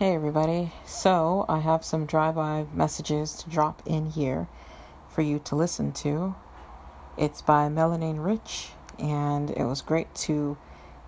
Hey everybody. So, I have some drive-by messages to drop in here for you to listen to. It's by Melanin Rich and it was great to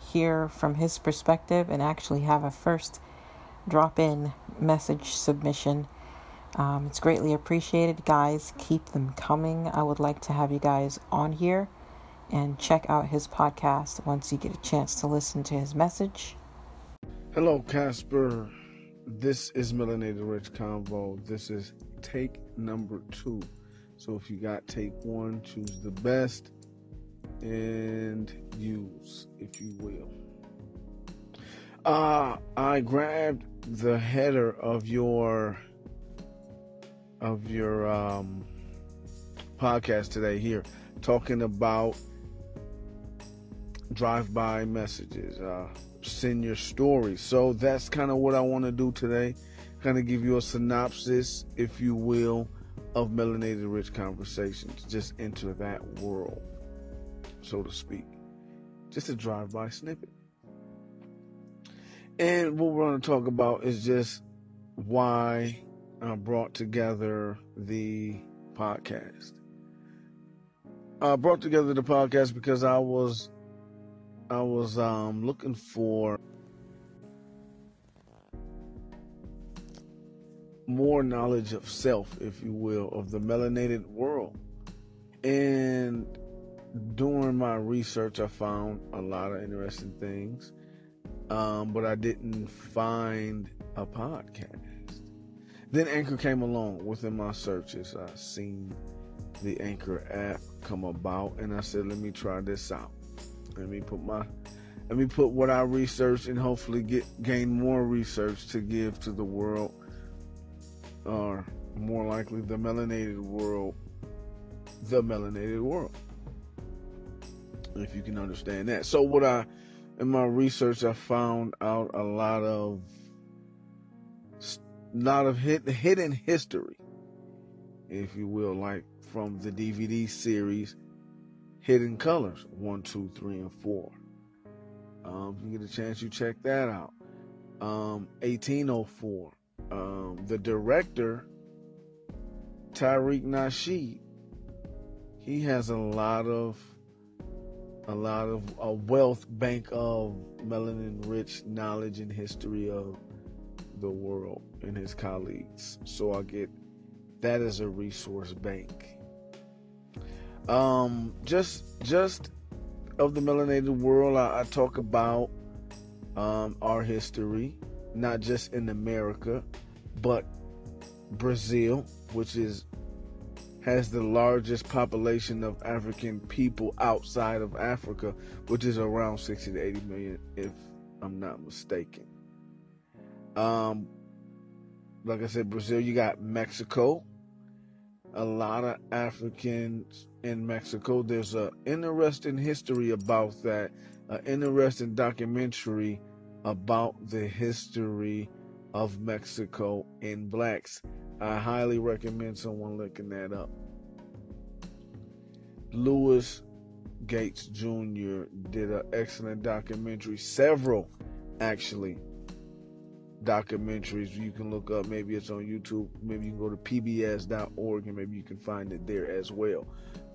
hear from his perspective and actually have a first drop-in message submission. Um, it's greatly appreciated, guys. Keep them coming. I would like to have you guys on here and check out his podcast once you get a chance to listen to his message. Hello, Casper. This is Melanated Rich Convo. This is take number two. So if you got take one, choose the best and use, if you will. Uh, I grabbed the header of your of your um, podcast today here, talking about drive-by messages. Uh, send your story. So that's kind of what I want to do today. Kind of give you a synopsis, if you will, of Melanated Rich Conversations. Just enter that world, so to speak. Just a drive by snippet. And what we're going to talk about is just why I brought together the podcast. I brought together the podcast because I was I was um, looking for more knowledge of self, if you will, of the melanated world. And during my research, I found a lot of interesting things, um, but I didn't find a podcast. Then Anchor came along within my searches. I seen the Anchor app come about, and I said, "Let me try this out." Let me put my let me put what I researched and hopefully get gain more research to give to the world or more likely the melanated world the melanated world if you can understand that. So what i in my research i found out a lot of lot of hidden history if you will like from the dvd series Hidden Colors, one, two, three, and four. Um, if you get a chance, you check that out. Um, 1804. Um, the director, Tariq Nasheed, he has a lot of a lot of a wealth bank of melanin rich knowledge and history of the world and his colleagues. So I get that as a resource bank. Um, just just of the melanated world, I, I talk about um, our history, not just in America, but Brazil, which is has the largest population of African people outside of Africa, which is around 60 to 80 million, if I'm not mistaken. Um, like I said, Brazil, you got Mexico, a lot of Africans in Mexico. There's an interesting history about that, an interesting documentary about the history of Mexico in blacks. I highly recommend someone looking that up. Louis Gates Jr. did an excellent documentary, several actually documentaries you can look up. Maybe it's on YouTube. Maybe you can go to pbs.org and maybe you can find it there as well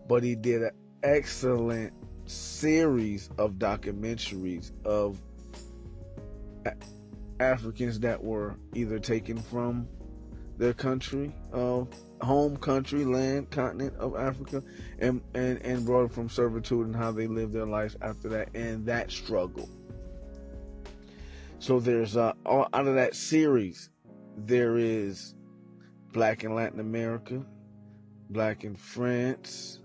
but he did an excellent series of documentaries of Africans that were either taken from their country of home country land continent of africa and, and and brought from servitude and how they lived their lives after that and that struggle so there's uh out of that series there is black in latin america black in france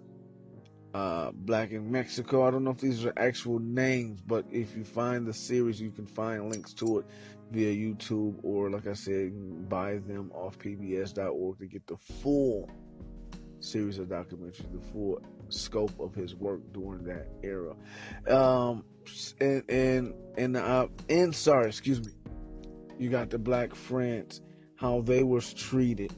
uh, Black in Mexico. I don't know if these are actual names, but if you find the series, you can find links to it via YouTube or, like I said, buy them off PBS.org to get the full series of documentaries, the full scope of his work during that era. Um, and and and uh, and sorry, excuse me, you got the Black France, how they was treated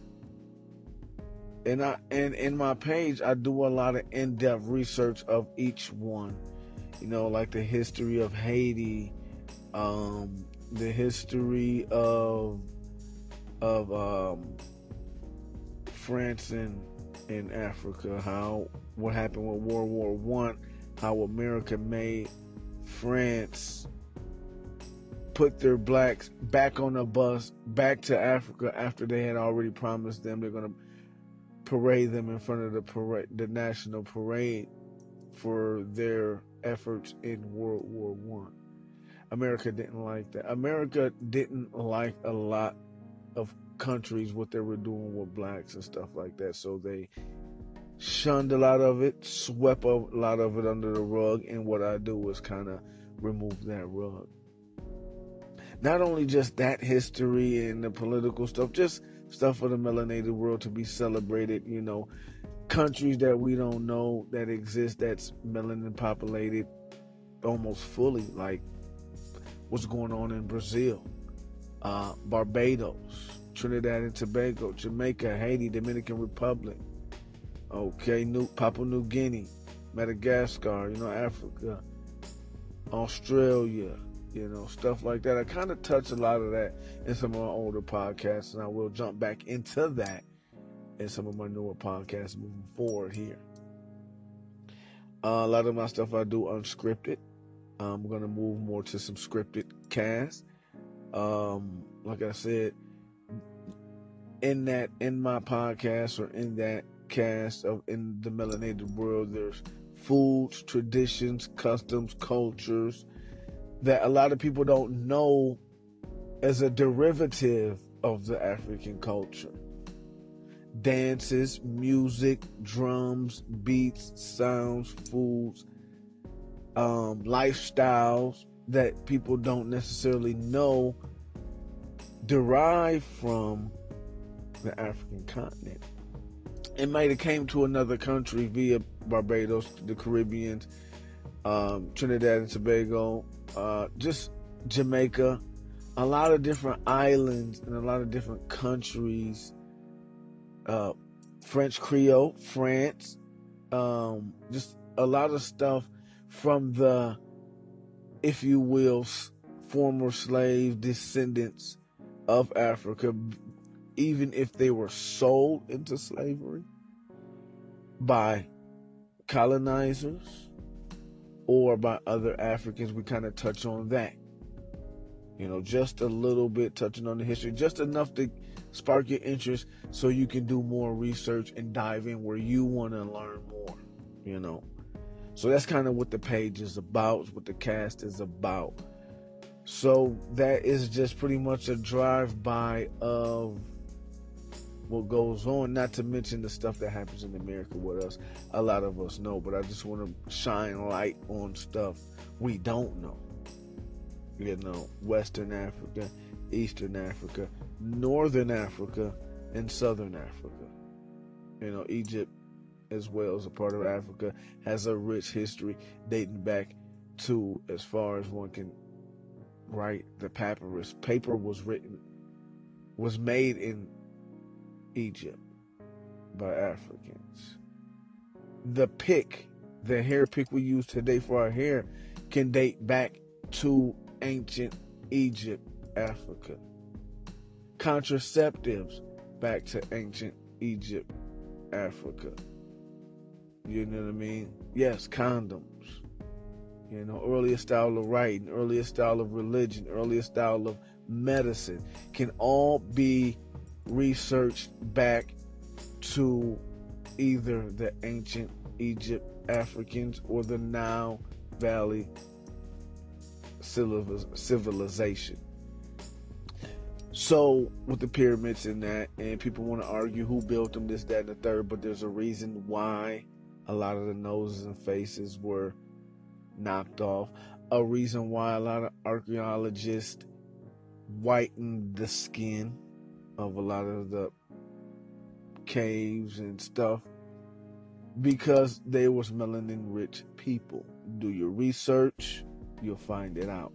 and I and in my page I do a lot of in-depth research of each one. You know, like the history of Haiti, um, the history of of um, France and in Africa, how what happened with World War One, how America made France put their blacks back on a bus back to Africa after they had already promised them they're going to parade them in front of the parade, the national parade for their efforts in World War One. America didn't like that. America didn't like a lot of countries what they were doing with blacks and stuff like that. So they shunned a lot of it, swept a lot of it under the rug, and what I do is kind of remove that rug. Not only just that history and the political stuff, just stuff for the melanated world to be celebrated, you know, countries that we don't know that exist that's melanin populated almost fully, like what's going on in Brazil, uh, Barbados, Trinidad and Tobago, Jamaica, Haiti, Dominican Republic, okay, New Papua New Guinea, Madagascar, you know, Africa, Australia, you know, stuff like that. I kind of touch a lot of that in some of my older podcasts, and I will jump back into that in some of my newer podcasts moving forward here. Uh, a lot of my stuff I do unscripted. I'm gonna move more to some scripted cast. Um, like I said, in that in my podcast or in that cast of in the melanated world, there's foods, traditions, customs, cultures that a lot of people don't know as a derivative of the African culture. Dances, music, drums, beats, sounds, foods, um, lifestyles that people don't necessarily know derive from the African continent. It might have came to another country via Barbados, the Caribbean, um, Trinidad and Tobago, uh, just Jamaica, a lot of different islands and a lot of different countries. Uh, French Creole, France, um, just a lot of stuff from the, if you will, former slave descendants of Africa, even if they were sold into slavery by colonizers or by other Africans. We kind of touch on that. You know, just a little bit touching on the history, just enough to spark your interest so you can do more research and dive in where you want to learn more, you know. So that's kind of what the page is about, what the cast is about. So that is just pretty much a drive by of what goes on, not to mention the stuff that happens in America with us. A lot of us know, but I just want to shine light on stuff we don't know. You know, Western Africa, Eastern Africa, Northern Africa, and Southern Africa. You know, Egypt, as well as a part of Africa, has a rich history dating back to as far as one can write the papyrus. Paper was written, was made in Egypt by Africans. The pick, the hair pick we use today for our hair, can date back to ancient Egypt, Africa. Contraceptives back to ancient Egypt, Africa. You know what I mean? Yes, condoms. You know, earliest style of writing, earliest style of religion, earliest style of medicine can all be researched back to either the ancient Egypt Africans or the Nile Valley civilization. So, with the pyramids and that, and people want to argue who built them, this, that, and the third, but there's a reason why a lot of the noses and faces were knocked off. A reason why a lot of archaeologists whitened the skin of a lot of the caves and stuff because they was melanin rich people. Do your research, you'll find it out.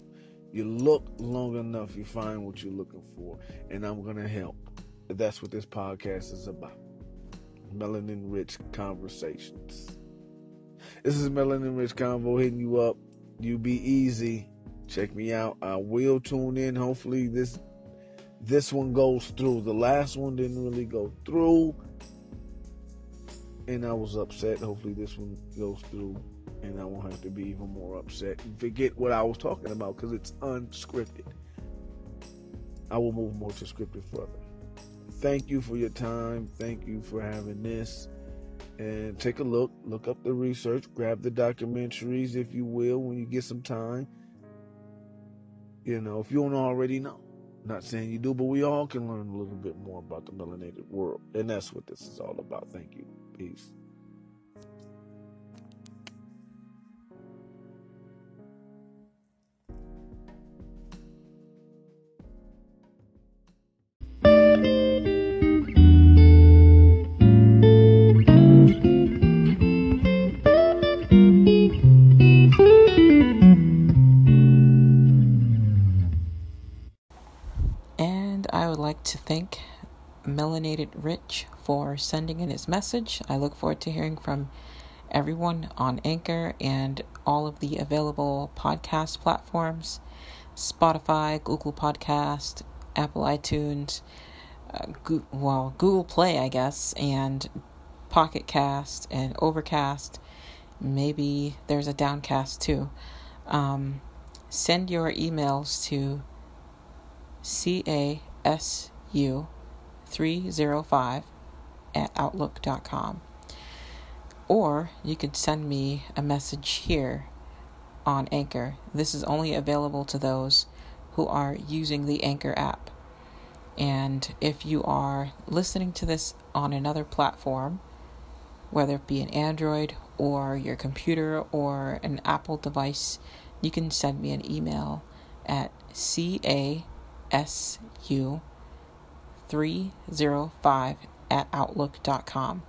You look long enough, you find what you're looking for, and I'm gonna help. That's what this podcast is about. Melanin rich conversations. This is Melanin Rich Convo hitting you up. You be easy. check me out. I will tune in. Hopefully this this one goes through. The last one didn't really go through. And I was upset. Hopefully this one goes through and I won't have to be even more upset and forget what I was talking about because it's unscripted. I will move more to scripted further. Thank you for your time. Thank you for having this. And take a look, look up the research, grab the documentaries if you will when you get some time. You know, if you don't already know. Not saying you do, but we all can learn a little bit more about the melanated world. And that's what this is all about. Thank you. Peace. Melanated Rich for sending in his message. I look forward to hearing from everyone on Anchor and all of the available podcast platforms Spotify, Google Podcast, Apple iTunes, uh, well, Google Play, I guess, and Pocket Cast and Overcast. Maybe there's a Downcast too. Um, send your emails to cas u305 at outlook.com. Or you could send me a message here on Anchor. This is only available to those who are using the Anchor app. And if you are listening to this on another platform, whether it be an Android or your computer or an Apple device, you can send me an email at casu 305 at outlook.com.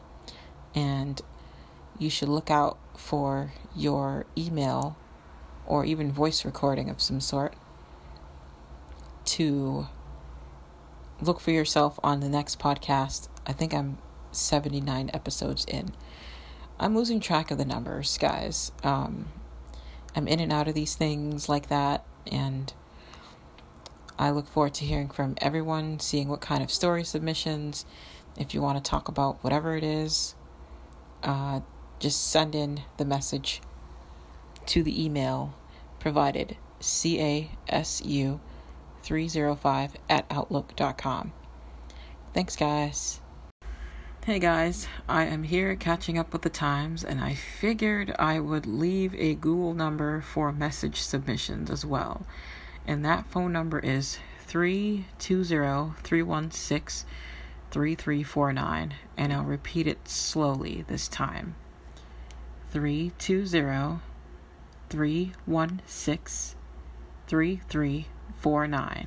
And you should look out for your email or even voice recording of some sort to look for yourself on the next podcast. I think I'm 79 episodes in. I'm losing track of the numbers, guys. Um, I'm in and out of these things like that, and I look forward to hearing from everyone, seeing what kind of story submissions. If you want to talk about whatever it is, uh, just send in the message to the email provided casu305 at outlook.com. Thanks, guys. Hey guys, I am here catching up with the times, and I figured I would leave a Google number for message submissions as well and that phone number is 320-316-3349 and I'll repeat it slowly this time. 320-316-3349